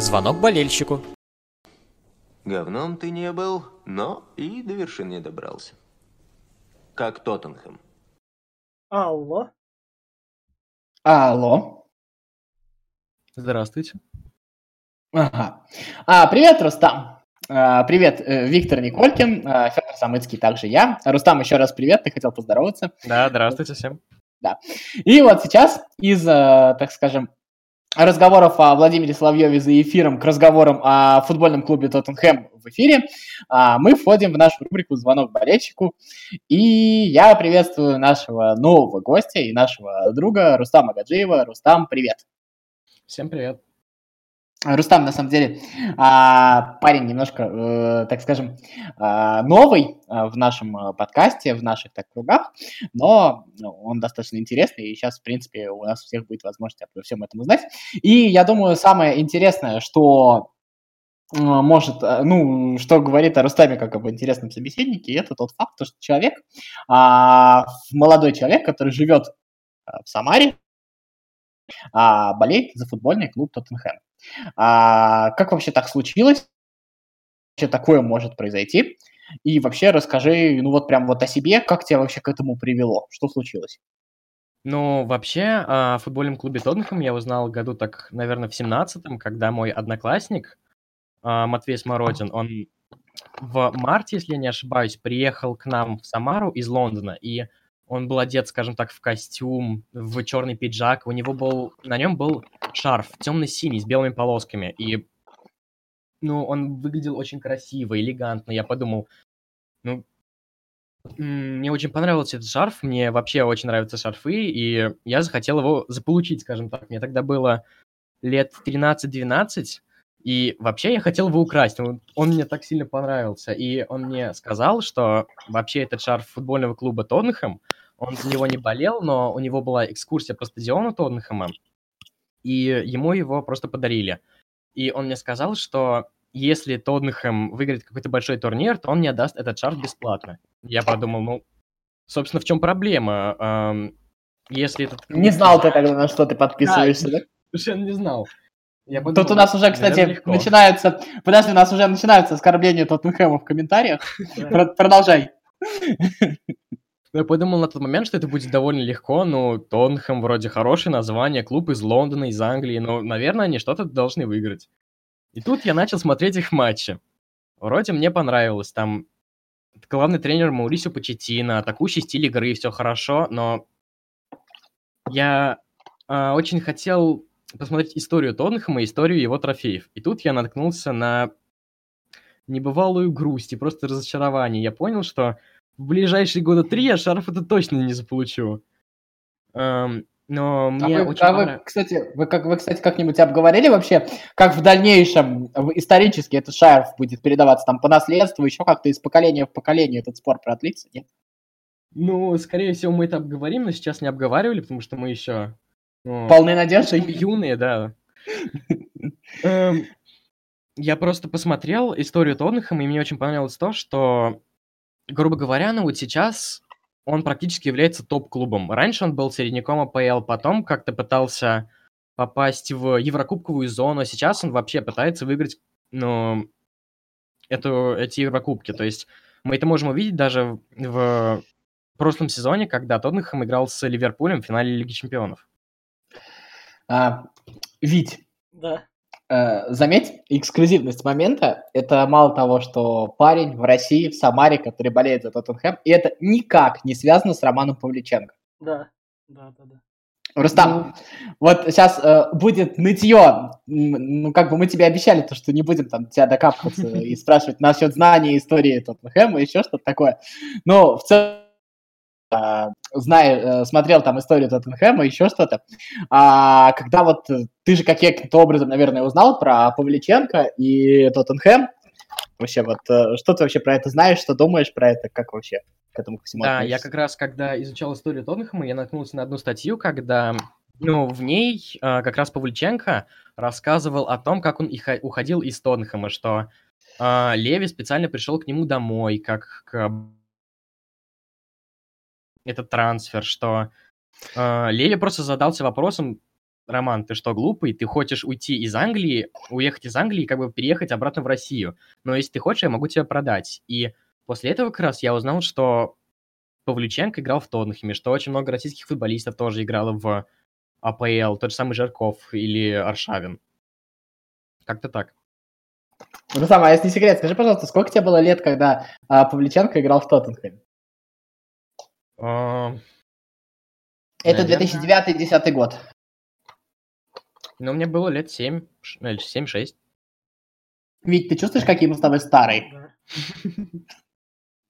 Звонок болельщику. Говном ты не был, но и до вершины не добрался. Как Тоттенхэм. Алло. Алло. Здравствуйте. Ага. А, привет, Рустам. А, привет, э, Виктор Николькин, а, Федор Самыцкий, также я. Рустам, еще раз привет, ты хотел поздороваться. Да, здравствуйте всем. Да. И вот сейчас из, э, так скажем, разговоров о Владимире Соловьеве за эфиром к разговорам о футбольном клубе Тоттенхэм в эфире, а, мы входим в нашу рубрику «Звонок болельщику». И я приветствую нашего нового гостя и нашего друга Рустама Гаджиева. Рустам, привет. Всем привет. Рустам, на самом деле, а, парень немножко, э, так скажем, а, новый а, в нашем подкасте, в наших так кругах, но ну, он достаточно интересный, и сейчас, в принципе, у нас у всех будет возможность обо всем этом узнать. И я думаю, самое интересное, что может, ну, что говорит о Рустаме как об интересном собеседнике, это тот факт, что человек, молодой человек, который живет в Самаре, болеет за футбольный клуб Тоттенхэм. А, как вообще так случилось? Вообще такое может произойти? И вообще расскажи, ну вот прям вот о себе, как тебя вообще к этому привело? Что случилось? Ну, вообще, о футбольном клубе Тоттенхэм я узнал году так, наверное, в семнадцатом, когда мой одноклассник а, Матвей Смородин, он в марте, если я не ошибаюсь, приехал к нам в Самару из Лондона, и он был одет, скажем так, в костюм, в черный пиджак. У него был, на нем был шарф темно-синий с белыми полосками. И, ну, он выглядел очень красиво, элегантно. Я подумал, ну, мне очень понравился этот шарф, мне вообще очень нравятся шарфы, и я захотел его заполучить, скажем так. Мне тогда было лет 13-12, и вообще я хотел его украсть. Он, он мне так сильно понравился. И он мне сказал, что вообще этот шарф футбольного клуба Тоттенхэм, он за него не болел, но у него была экскурсия по стадиону Тоттенхэма, и ему его просто подарили. И он мне сказал, что если Тоттенхэм выиграет какой-то большой турнир, то он мне отдаст этот шарф бесплатно. Я подумал, ну, собственно, в чем проблема? Если этот... Не знал ты тогда, на что ты подписываешься, да? да? Совершенно не знал. Я подумал, Тут у нас уже, кстати, начинается... Подожди, у нас уже начинаются оскорбления Тоттенхэма в комментариях. Продолжай. Я подумал на тот момент, что это будет довольно легко, ну, Тонхэм вроде хорошее название, клуб из Лондона, из Англии, но, наверное, они что-то должны выиграть. И тут я начал смотреть их матчи. Вроде мне понравилось, там главный тренер Маурисио Почетина, атакующий стиль игры, все хорошо, но я э, очень хотел посмотреть историю Тоттенхэма, историю его трофеев. И тут я наткнулся на небывалую грусть и просто разочарование. Я понял, что в ближайшие года три я шарф это точно не заполучу. Эм, но а мне а вы, очень а вы, кстати, вы, как, вы, кстати, как-нибудь обговорили вообще, как в дальнейшем исторически этот шарф будет передаваться там по наследству, еще как-то из поколения в поколение этот спор продлится, нет? Ну, скорее всего, мы это обговорим, но сейчас не обговаривали, потому что мы еще... Ну, Полные надежды? Юные, да. Эм, я просто посмотрел историю Тоттенхэма, и мне очень понравилось то, что грубо говоря, ну вот сейчас он практически является топ-клубом. Раньше он был середняком АПЛ, потом как-то пытался попасть в Еврокубковую зону, а сейчас он вообще пытается выиграть, ну, эту, эти Еврокубки. То есть мы это можем увидеть даже в прошлом сезоне, когда Тоттенхэм играл с Ливерпулем в финале Лиги Чемпионов. А, Вить, да. Э, заметь, эксклюзивность момента – это мало того, что парень в России, в Самаре, который болеет за Тоттенхэм, и это никак не связано с Романом Павличенко. Да, да, да, да. Рустам, ну... вот сейчас э, будет нытье, ну, как бы мы тебе обещали, то, что не будем там тебя докапываться и спрашивать насчет знаний истории Тоттенхэма, еще что-то такое. Но в целом а, знаю, э, смотрел там историю Тоттенхэма, еще что-то. А когда вот э, ты же каким-то образом, наверное, узнал про Павличенко и Тоттенхэм, вообще вот э, что ты вообще про это знаешь, что думаешь про это, как вообще к этому ко всему Да, относишься? я как раз, когда изучал историю Тоттенхэма, я наткнулся на одну статью, когда ну, в ней как раз Павличенко рассказывал о том, как он уходил из Тоттенхэма, что Леви специально пришел к нему домой, как к этот трансфер, что э, Леви просто задался вопросом, Роман, ты что, глупый? Ты хочешь уйти из Англии, уехать из Англии и как бы переехать обратно в Россию. Но если ты хочешь, я могу тебя продать. И после этого как раз я узнал, что Павлюченко играл в Тоттенхэме, что очень много российских футболистов тоже играло в АПЛ, тот же самый Жарков или Аршавин. Как-то так. Ну, сам, а если не секрет, скажи, пожалуйста, сколько тебе было лет, когда а, Павличенко играл в Тоттенхэме? А, Это наверное. 2009-2010 год. Ну, мне было лет 7, или 7-6. Вить, ты чувствуешь, какие мы с тобой старые?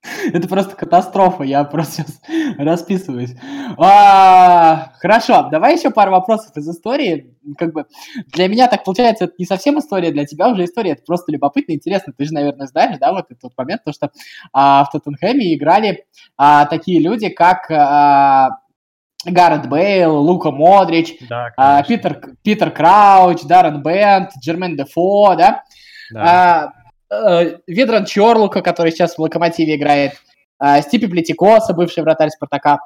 Это просто катастрофа, я просто сейчас расписываюсь. А, хорошо, давай еще пару вопросов из истории. Как бы для меня так получается, это не совсем история, для тебя уже история, это просто любопытно, интересно. Ты же, наверное, знаешь, да, вот этот момент, то, что а, в Тоттенхэме играли а, такие люди, как а, Гаррет Бейл, Лука Модрич, Да, а. Питер, Питер Крауч, Даррен Бент, Джермен Дефо, да? Да. А, Ведран Чорлука, который сейчас в Локомотиве играет, а, Стипи Плетикоса, бывший вратарь Спартака.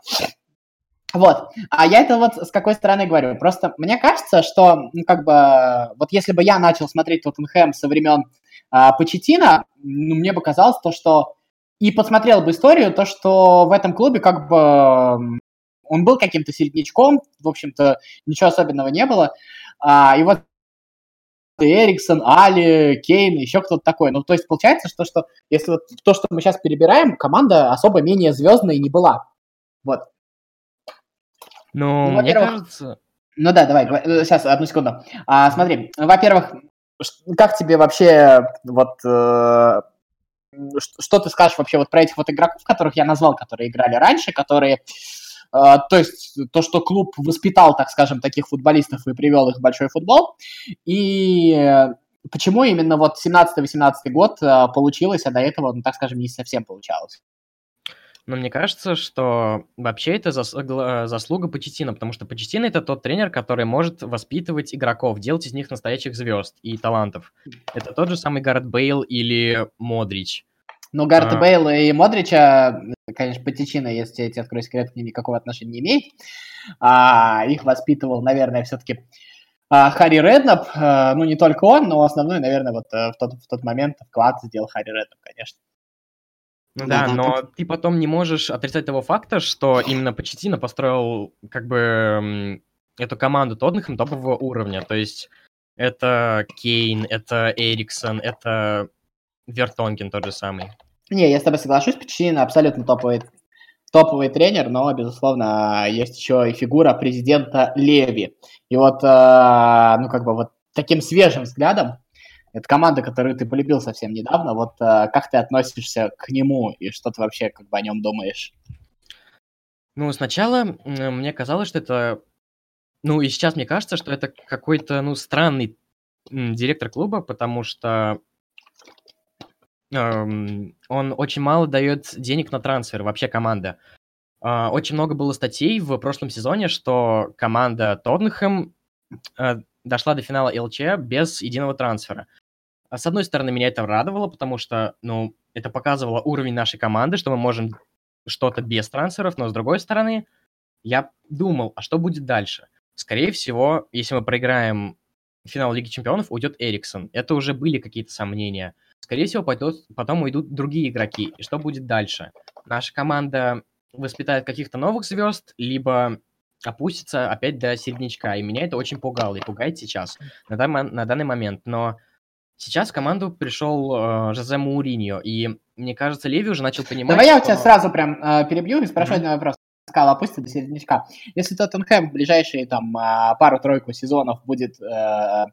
Вот. А я это вот с какой стороны говорю? Просто мне кажется, что, ну, как бы, вот если бы я начал смотреть Тоттенхэм со времен а, Почетина, ну, мне бы казалось то, что и посмотрел бы историю, то, что в этом клубе как бы он был каким-то середнячком, в общем-то, ничего особенного не было. А, и вот Эриксон, Али, Кейн, еще кто-то такой. Ну, то есть получается, что, что если вот то, что мы сейчас перебираем, команда особо менее звездная не была. Вот. Ну, ну, мне кажется... Ну да, давай, сейчас, одну секунду. А, смотри, во-первых, как тебе вообще вот э, что ты скажешь вообще вот про этих вот игроков, которых я назвал, которые играли раньше, которые, э, то есть то, что клуб воспитал, так скажем, таких футболистов и привел их в большой футбол, и э, почему именно вот 17-18 год э, получилось, а до этого, ну так скажем, не совсем получалось? Но мне кажется, что вообще это засл- заслуга Почетина, потому что Почетина это тот тренер, который может воспитывать игроков, делать из них настоящих звезд и талантов. Это тот же самый Гаррет Бейл или Модрич. Ну, Гаррет А. Бейл и Модрича, конечно, Патичина, если я тебе открою секрет, к ним никакого отношения не имеет. А, их воспитывал, наверное, все-таки а, Харри Реднап. А, ну, не только он, но основной, наверное, вот э, в тот, в тот момент вклад сделал Харри Реднап, конечно. Ну Да, да, да, но ты потом не можешь отрицать того факта, что именно Почетина построил как бы эту команду Тоттенхэм топового уровня. То есть это Кейн, это Эриксон, это Вертонген тот же самый. Не, я с тобой соглашусь, Патичина абсолютно топовый, топовый тренер, но, безусловно, есть еще и фигура президента Леви. И вот, э, ну, как бы вот таким свежим взглядом, это команда, которую ты полюбил совсем недавно, вот э, как ты относишься к нему и что ты вообще как бы о нем думаешь? Ну, сначала мне казалось, что это... Ну, и сейчас мне кажется, что это какой-то, ну, странный директор клуба, потому что он очень мало дает денег на трансфер, вообще команда. А, Очень много было статей в прошлом сезоне, что команда Тоттенхэм э, дошла до финала ЛЧ без единого трансфера. А С одной стороны, меня это радовало, потому что, ну, это показывало уровень нашей команды, что мы можем что-то без трансферов, но с другой стороны, я думал, а что будет дальше? Скорее всего, если мы проиграем финал Лиги Чемпионов, уйдет Эриксон. Это уже были какие-то сомнения. Скорее всего, пойдут, потом уйдут другие игроки. И что будет дальше? Наша команда воспитает каких-то новых звезд, либо опустится опять до середнячка. И меня это очень пугало и пугает сейчас, на, дан- на данный момент. Но сейчас в команду пришел э, Жозе Мауриньо, и мне кажется, Леви уже начал понимать, Давай я что- тебя сразу прям э, перебью и спрошу Мгм. один вопрос. Сказал, опустится до середнячка. Если Тоттенхэм в ближайшие там а, пару-тройку сезонов будет э,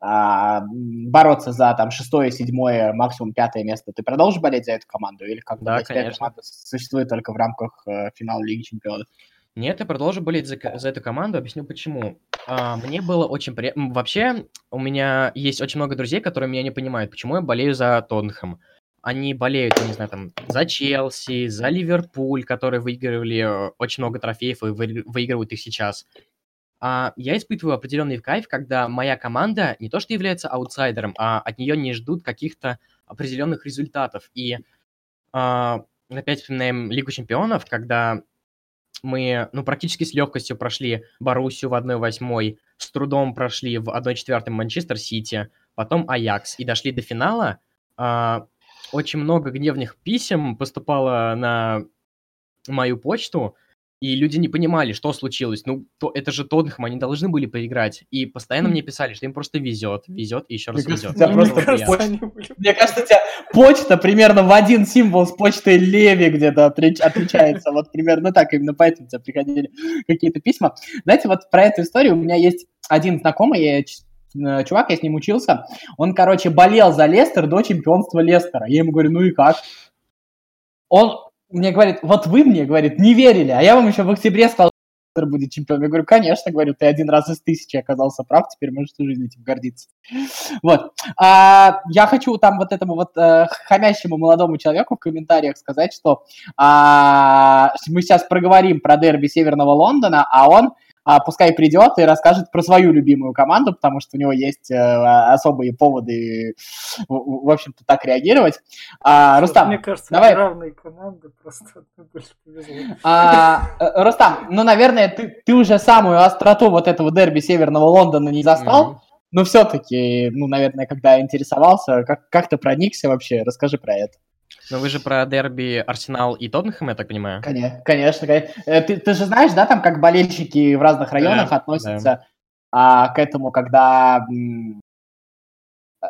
бороться за там шестое, седьмое, максимум пятое место, ты продолжишь болеть за эту команду? Или как Да, конечно. команда существует только в рамках э, финала Лиги Чемпионов? Нет, я продолжу болеть за, за эту команду, объясню почему. А, мне было очень приятно... Вообще, у меня есть очень много друзей, которые меня не понимают, почему я болею за Тоттенхэм. Они болеют, я не знаю, там, за Челси, за Ливерпуль, которые выигрывали э, очень много трофеев и вы- выигрывают их сейчас. А я испытываю определенный кайф, когда моя команда не то что является аутсайдером, а от нее не ждут каких-то определенных результатов. И а, опять вспоминаем Лигу Чемпионов, когда мы, ну, практически с легкостью прошли Боруссию в 1-8, с трудом прошли в 1-4 Манчестер Сити, потом Аякс и дошли до финала. А, очень много гневных писем поступало на мою почту, и люди не понимали, что случилось. Ну, то, это же Тоттенхэм, они должны были поиграть. И постоянно мне писали, что им просто везет, везет и еще раз Мне везет. кажется, у тебя Мне просто кажется, были- Мне кажется, у тебя почта примерно в один символ с почтой Леви где-то отри- отличается. Вот примерно так, именно поэтому у тебя приходили какие-то письма. Знаете, вот про эту историю у меня есть один знакомый, я э, чувак, я с ним учился. Он, короче, болел за Лестер до чемпионства Лестера. Я ему говорю, ну и как? Он мне говорит, вот вы мне, говорит, не верили, а я вам еще в октябре сказал, что будет чемпионом. Я говорю, конечно, говорю, ты один раз из тысячи оказался прав, теперь можешь всю жизнь этим гордиться. Вот. А, я хочу там вот этому вот э, хамящему молодому человеку в комментариях сказать, что а, мы сейчас проговорим про дерби Северного Лондона, а он а, пускай придет и расскажет про свою любимую команду, потому что у него есть э, особые поводы, в, общем-то, так реагировать. А, Рустам, Мне кажется, давай. равные команды, просто больше повезло. а, э, Рустам, ну, наверное, ты, ты уже самую остроту вот этого дерби Северного Лондона не застал, Мгм. но все-таки, ну, наверное, когда интересовался, как, как ты проникся вообще, расскажи про это. Но вы же про дерби Арсенал и Тоттенхэм, я так понимаю? Конечно, конечно. Э, Ты, ты же знаешь, да, там как болельщики в разных районах Да, относятся а, к этому, когда э,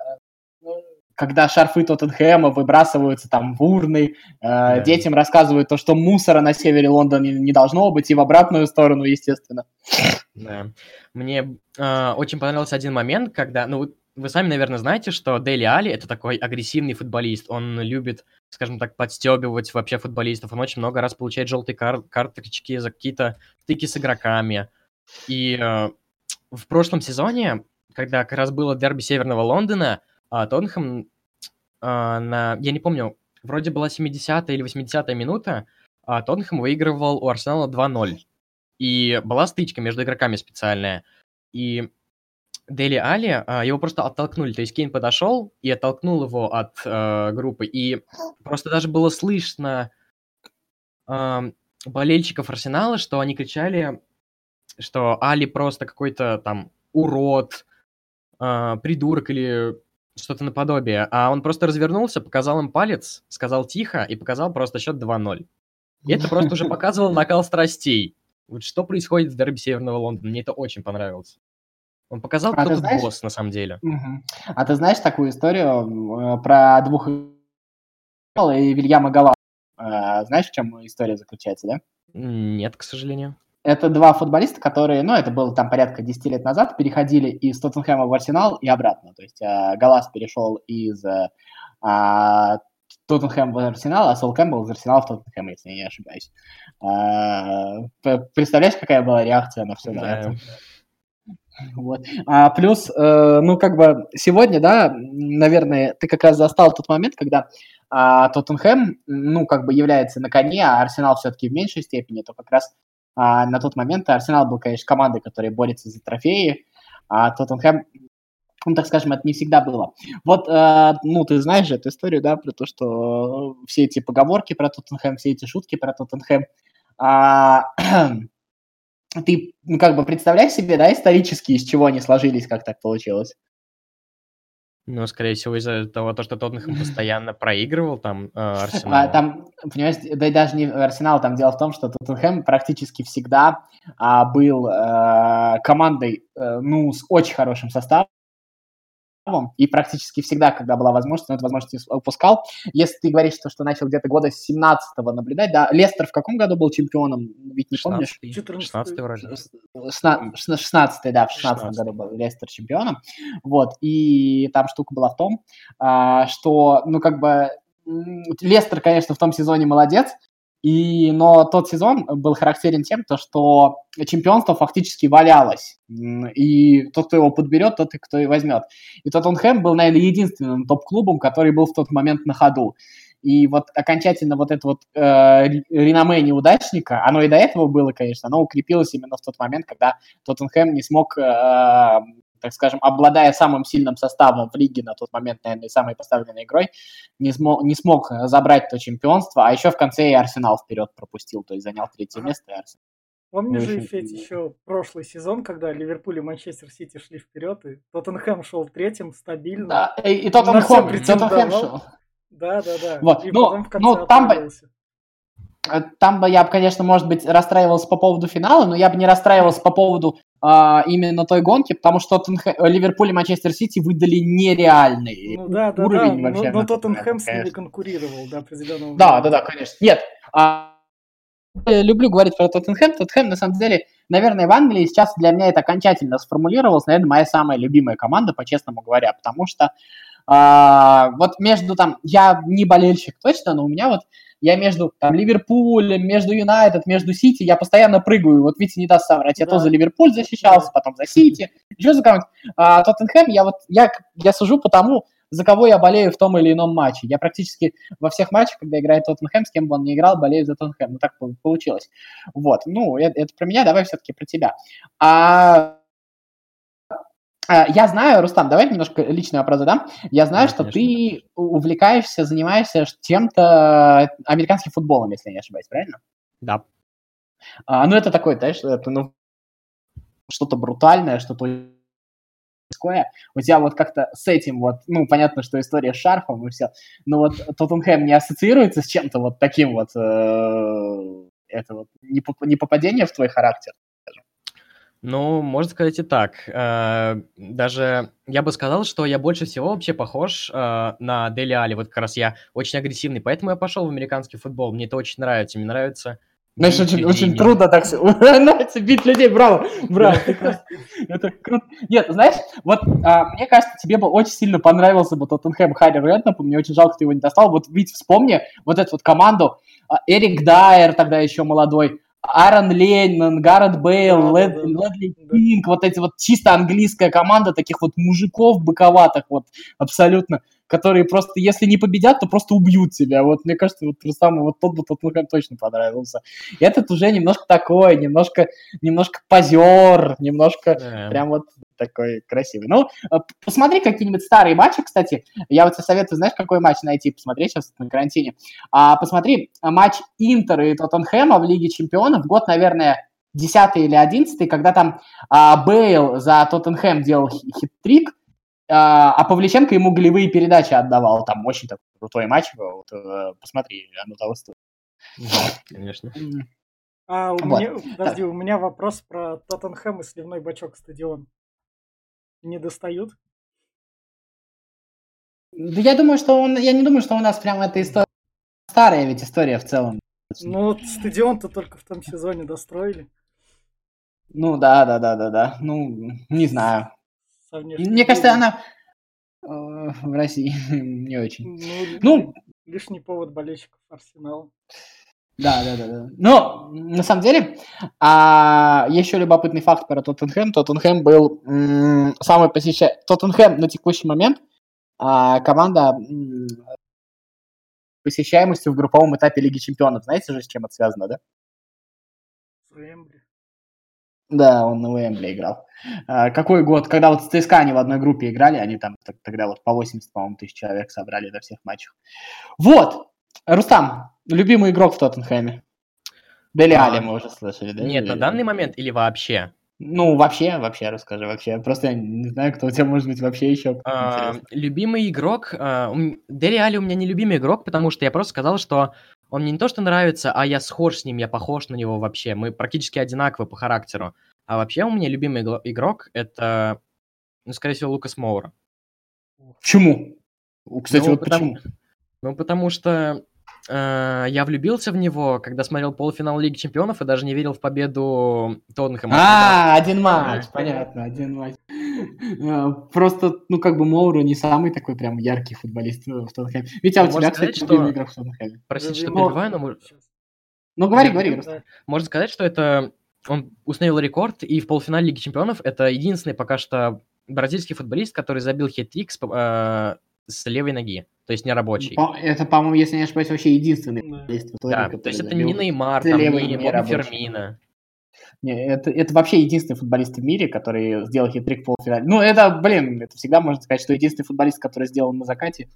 ну, когда шарфы Тоттенхэма выбрасываются там в урны, э, Да. детям рассказывают то, что мусора на севере Лондона не, не должно быть, и в обратную сторону, естественно. Да. Мне э, очень понравился один момент, когда, ну, вы- сами, наверное, знаете, что Дели Али это такой агрессивный футболист. Он любит, скажем так, подстебывать вообще футболистов. Он очень много раз получает желтые кар- карточки за какие-то стыки с игроками. И э, в прошлом сезоне, когда как раз было дерби Северного Лондона, э, Тоттенхэм э, на, я не помню, вроде была 70-я или 80-я минута, а Тоттенхэм выигрывал у Арсенала 2-0. И была стычка между игроками специальная. И Дели Али, а, его просто оттолкнули. То есть Кейн подошел и оттолкнул его от э, группы. И просто даже было слышно ам, болельщиков Арсенала, что они кричали, что Али просто какой-то там урод, а, придурок или что-то наподобие. А он просто развернулся, показал им палец, сказал тихо и показал просто счет 2-0. И это просто уже показывало накал страстей. Вот что происходит в дерби Северного Лондона. Мне это очень понравилось. Он показал, А кто тут знаешь- босс на самом деле. Мгм. А ты знаешь такую историю э, про двух и Вильяма Галласа? Э, Знаешь, в чем история заключается, да? Нет, к сожалению. Это два футболиста, которые, ну, это было там порядка 10 лет назад, переходили из Тоттенхэма в Арсенал и обратно. То есть э, Галлас перешел из э, а, Тоттенхэма в Арсенал, а Сол Кэмпбелл из Арсенала в Тоттенхэм, если я не ошибаюсь. П- представляешь, какая была реакция на все Да. это? Вот. А плюс, э, ну, как бы сегодня, да, наверное, ты как раз застал тот момент, когда а, Тоттенхэм, ну, как бы является на коне, а Арсенал все-таки в меньшей степени, то как раз а, на тот момент Арсенал был, конечно, командой, которая борется за трофеи, а Тоттенхэм, ну, так скажем, это не всегда было. Вот, э, ну, ты знаешь же эту историю, да, про то, что э, все эти поговорки про Тоттенхэм, все эти шутки про Тоттенхэм, а, ты, ну, как бы представляешь себе, да, исторически, из чего они сложились, как так получилось? Ну, скорее всего, из-за того, то, что Тоттенхэм постоянно проигрывал там э, А, Арсеналу. там, понимаешь, да и даже не Арсенал, там дело в том, что Тоттенхэм практически всегда а, был э, командой, э, ну, с очень хорошим составом, и практически всегда, когда была возможность, он эту возможность упускал. Если ты говоришь, что, что начал где-то года с 17-го наблюдать, да, Лестер в каком году был чемпионом, ведь не помнишь? 16-й, 14-й. 16 вроде. Шестна- шестна- 16 да, в 16 16-й. году был Лестер чемпионом. Вот, и там штука была в том, а, что, ну, как бы, Лестер, конечно, в том сезоне молодец, и, но тот сезон был характерен тем, то, что чемпионство фактически валялось. И тот, кто его подберет, тот кто и возьмет. И Тоттенхэм был, наверное, единственным топ-клубом, который был в тот момент на ходу. И вот окончательно вот это вот э, ре- реноме неудачника, оно и до этого было, конечно, оно укрепилось именно в тот момент, когда Тоттенхэм не смог э, так скажем, обладая самым сильным составом в лиге на тот момент, наверное, самой поставленной игрой, не смог, не смог забрать то чемпионство, а еще в конце и Арсенал вперед пропустил, то есть занял третье место и Арсенал. Помнишь же, Очень Федь, еще прошлый сезон, когда Ливерпуль и Манчестер Сити шли вперед, и Тоттенхэм шел третьим стабильно. Да, и, и Тоттенхэм, Тоттенхэм шел. Да, да, да. Вот, И ну, потом в конце ну, там бы-. Э, Там бы я, бы, конечно, может быть, расстраивался по поводу финала, но я бы не расстраивался по поводу а, именно той гонки, потому что Тоттенхэ- э, Ливерпуль и Манчестер Сити выдали нереальный Ну да, да, да. уровень Но, вообще. но тот Тоттенхэм с ними конкурировал до определенного Да, момента. да, да, конечно. Нет, а, я люблю говорить про Тоттенхэм. Тоттенхэм, на самом деле, наверное, в Англии сейчас для меня это окончательно сформулировалось. Наверное, моя самая любимая команда, по-честному говоря, потому что а, вот между там, я не болельщик точно, но у меня вот я между там Ливерпулем, между Юнайтед, между Сити, я постоянно прыгаю. Вот Витя не даст соврать. Я Да. то за Ливерпуль защищался, потом за Сити, еще за кого-нибудь. А Тоттенхэм, я вот, я, я сужу по тому, за кого я болею в том или ином матче. Я практически во всех матчах, когда играет Тоттенхэм, с кем бы он ни играл, болею за Тоттенхэм. Ну, так пол- получилось. Вот. Ну, это, это про меня, давай все-таки про тебя. А, я знаю, Рустам, давай немножко личный вопрос задам. Я знаю, Да, что конечно. ты увлекаешься, занимаешься чем-то американским футболом, если я не ошибаюсь, правильно? Да. А, ну, это такое, знаешь, это, ну, что-то брутальное, что-то такое. У тебя вот как-то с этим вот, ну, понятно, что история с шарфом и все, но вот Тоттенхэм не ассоциируется с чем-то вот таким вот, э, это вот не, поп- не попадение в твой характер? Ну, можно сказать и так. Э, Даже я бы сказал, что я больше всего вообще похож э, на Дели Али. Вот как раз я очень агрессивный, поэтому я пошел в американский футбол. Мне это очень нравится. Мне нравится Знаешь, очень, очень трудно так. Нравится бить людей, браво, браво. Это круто. Нет, знаешь, вот а, мне кажется, тебе бы очень сильно понравился бы Тоттенхэм Харри Реднап, мне очень жалко, ты его не достал. Вот ведь вспомни вот эту вот команду, а, Эрик Дайер тогда еще молодой, Аарон Леннон, Гаррет Бейл, Да, Лед- да. Ледли Да. Кинг, вот эти вот чисто английская команда таких вот мужиков быковатых вот абсолютно, которые просто, если не победят, то просто убьют тебя. Вот мне кажется, вот Рустаму вот тот бы Тоттенхэм точно понравился. Этот уже немножко такой, немножко, немножко позер, немножко Да. прям вот такой красивый. Ну, э, посмотри какие-нибудь старые матчи, кстати. Я вот тебе советую, знаешь, какой матч найти, посмотреть сейчас на карантине. А, посмотри а, матч Интера и Тоттенхэма в Лиге Чемпионов. Год, наверное, 10 или 11, когда там а, Бейл за Тоттенхэм делал хи- хит-трик, а, а Павличенко ему голевые передачи отдавал. Там очень такой крутой матч. Вот, э, посмотри, оно того стоит. Да, конечно. А у Вот. меня, подожди, у меня вопрос про Тоттенхэм и сливной бачок стадион. Не достают? Да я думаю, что он, я не думаю, что у нас прям эта история старая ведь история в целом. Ну вот стадион-то только в том сезоне достроили. Ну да, да, да, да, да. Ну, не знаю. Мне кажется, она э, в России не очень. Ну, Ну, лишний повод болельщиков Арсенала. Да, да, да, да. Но на самом деле, а, еще любопытный факт про Тоттенхэм. Тоттенхэм был м, самый посещаемый. Тоттенхэм на текущий момент а, команда м, посещаемостью в групповом этапе Лиги Чемпионов. Знаете же, с чем это связано, да? Да, он на Уэмбли играл. А, какой год? Когда вот с ЦСКА они в одной группе играли, они там тогда вот по 80, по-моему, тысяч человек собрали на всех матчах. Вот! Рустам, любимый игрок в Тоттенхэме. Дели А, Али мы уже слышали, да? Нет, на данный момент или вообще? Ну, вообще, вообще, расскажи, вообще. Просто я не знаю, кто у тебя может быть вообще еще. А, любимый игрок. а, Дели Али у меня не любимый игрок, потому что я просто сказал, что он мне не то что нравится, а я схож с ним, я похож на него вообще. Мы практически одинаковы по характеру. А вообще у меня любимый игрок это, ну, скорее всего, Лукас Моура. Почему? Кстати, Ну, вот потому- почему? Ну, потому что э, я влюбился в него, когда смотрел полуфинал Лиги Чемпионов и даже не верил в победу Тоттенхэма. А, один матч, понятно, один матч. А, Просто, ну, как бы Моура не самый такой прям яркий футболист в Тоттенхэме. Витя, а у Ну, тебя, кстати, любимый игрок в Тоттенхэме. Простите, что перебиваю, но. Ну, говори, говори, можно сказать, что это он установил рекорд, и в полуфинале Лиги Чемпионов это единственный пока что бразильский футболист, который забил хет-трик с, э, с левой ноги, то есть не рабочий. Это, по-моему, если не ошибаюсь, вообще единственный Да. футболист в Да, то есть это не Неймар, там, не. Не, это, это вообще единственный футболист в мире, который сделал хитрик в полуфинале. Ну, это, блин, это всегда можно сказать, что единственный футболист, который сделал на закате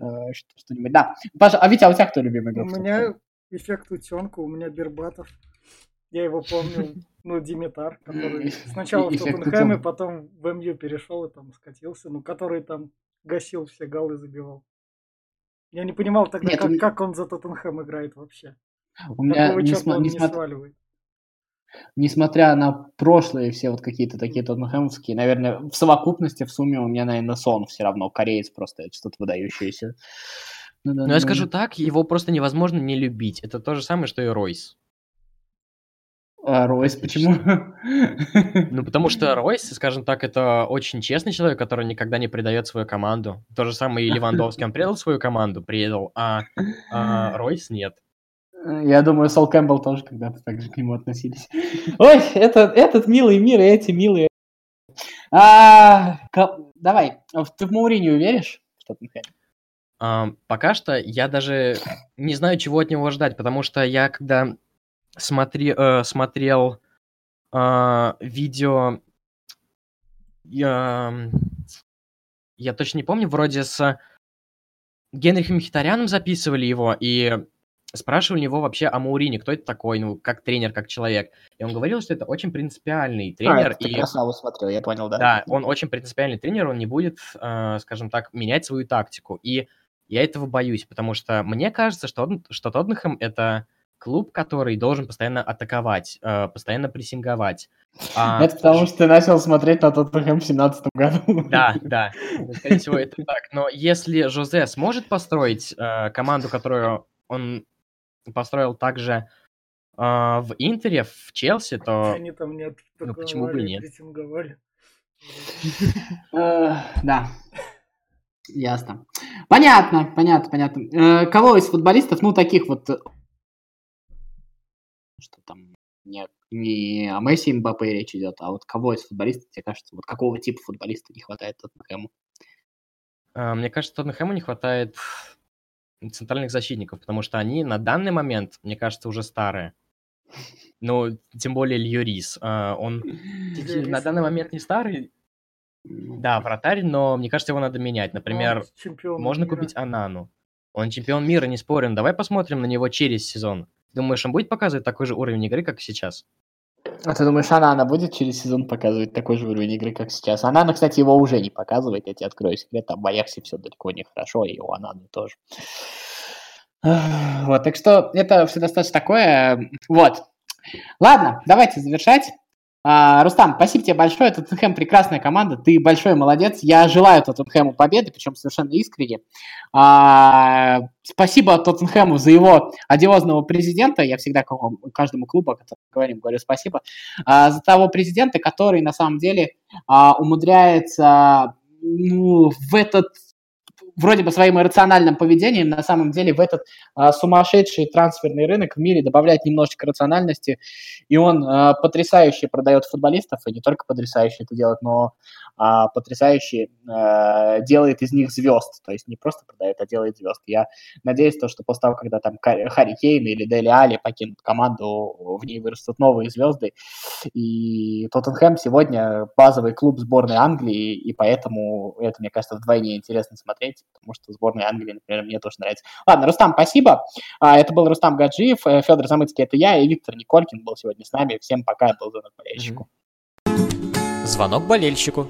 э, что-нибудь. Да. Паша, а Витя, а у тебя кто любимый игрок? У меня эффект утенка, у меня Бербатов. Я его помню, ну, Димитар, который сначала в Тоттенхэме, потом в МЮ перешел и там скатился, ну, который там гасил все голы, забивал. Я не понимал тогда, Нет, как, как он за Тоттенхэм играет вообще. У меня Такого не, см- не, не сваливает несмотря на прошлые все вот какие-то такие тоттенхэмовские, наверное, в совокупности, в сумме у меня, наверное, сон все равно. Кореец просто что-то выдающееся. Ну, да, Но я скажу так, его просто невозможно не любить. Это то же самое, что и Ройс. А Ройс почему? Ну, потому что Ройс, скажем так, это очень честный человек, который никогда не предает свою команду. То же самое и Левандовский, он предал свою команду, предал, а, а Ройс нет. Я думаю, Сол Кэмпбелл тоже когда-то так же к нему относились. Ой, это, этот милый мир и эти милые. А, давай, ты в Мауринию веришь? Что а, пока что я даже не знаю, чего от него ждать, потому что я когда смотри, э, смотрел э, видео, я, я точно не помню, вроде с Генрихом Мхитаряном записывали его, и спрашивали него вообще о Маурине, кто это такой, ну, как тренер, как человек. И он говорил, что это очень принципиальный тренер. А, и... красаву смотрел, я понял, да. Да, он очень принципиальный тренер, он не будет, э, скажем так, менять свою тактику. И я этого боюсь, потому что мне кажется, что, что Тоттенхэм — это клуб, который должен постоянно атаковать, э, постоянно прессинговать. А... Это потому, что ты начал смотреть на Тоттенхэм в 17 году. Да, да, скорее всего, это так. Но если Жозе сможет построить э, команду, которую он построил также э, в Интере, в Челси, то... Они там не ну, почему бы нет? Да. Ясно. Понятно, понятно, понятно. Э, кого из футболистов, ну, таких вот, э, не, не о Месси и Мбаппе речь идет, а вот кого из футболистов, тебе кажется, вот какого типа футболиста не хватает Тоттенхэму? Мне кажется, Тоттенхэму не хватает центральных защитников, потому что они на данный момент, мне кажется, уже старые. Ну, тем более Льюрис. А, он на данный момент не старый, да, вратарь, но мне кажется, его надо менять. Например, можно мира. купить Анану. Он чемпион мира, не спорим. Давай посмотрим на него через сезон. Думаешь, он будет показывать такой же уровень игры, как сейчас? А ты думаешь, она, она будет через сезон показывать такой же уровень игры, как сейчас? Она, она, кстати, его уже не показывает, я тебе открою секрет, там в Аяксе все далеко не хорошо, и у Ананы тоже. Вот, так что это все достаточно такое. Вот. Ладно, давайте завершать. А, Рустам, спасибо тебе большое. Тоттенхэм прекрасная команда. Ты большой молодец. Я желаю Тоттенхэму победы, причем совершенно искренне. А, спасибо Тоттенхэму за его одиозного президента. Я всегда каждому клубу, о котором говорим, говорю спасибо. А, за того президента, который на самом деле а, умудряется ну, в этот вроде бы своим иррациональным поведением на самом деле в этот а, сумасшедший трансферный рынок в мире добавляет немножечко рациональности, и он а, потрясающе продает футболистов, и не только потрясающе это делает, но а, потрясающе а, делает из них звезд, то есть не просто продает, а делает звезд. Я надеюсь, то, что после того, когда там Харри Кейн или Дели Али покинут команду, в ней вырастут новые звезды, и Тоттенхэм сегодня базовый клуб сборной Англии, и поэтому это, мне кажется, вдвойне интересно смотреть, потому что сборная Англии, например, мне тоже нравится. Ладно, Рустам, спасибо. А, это был Рустам Гаджиев, э, Федор Замыцкий, это я, и Виктор Николькин был сегодня с нами. Всем пока, был звонок болельщику. Звонок болельщику.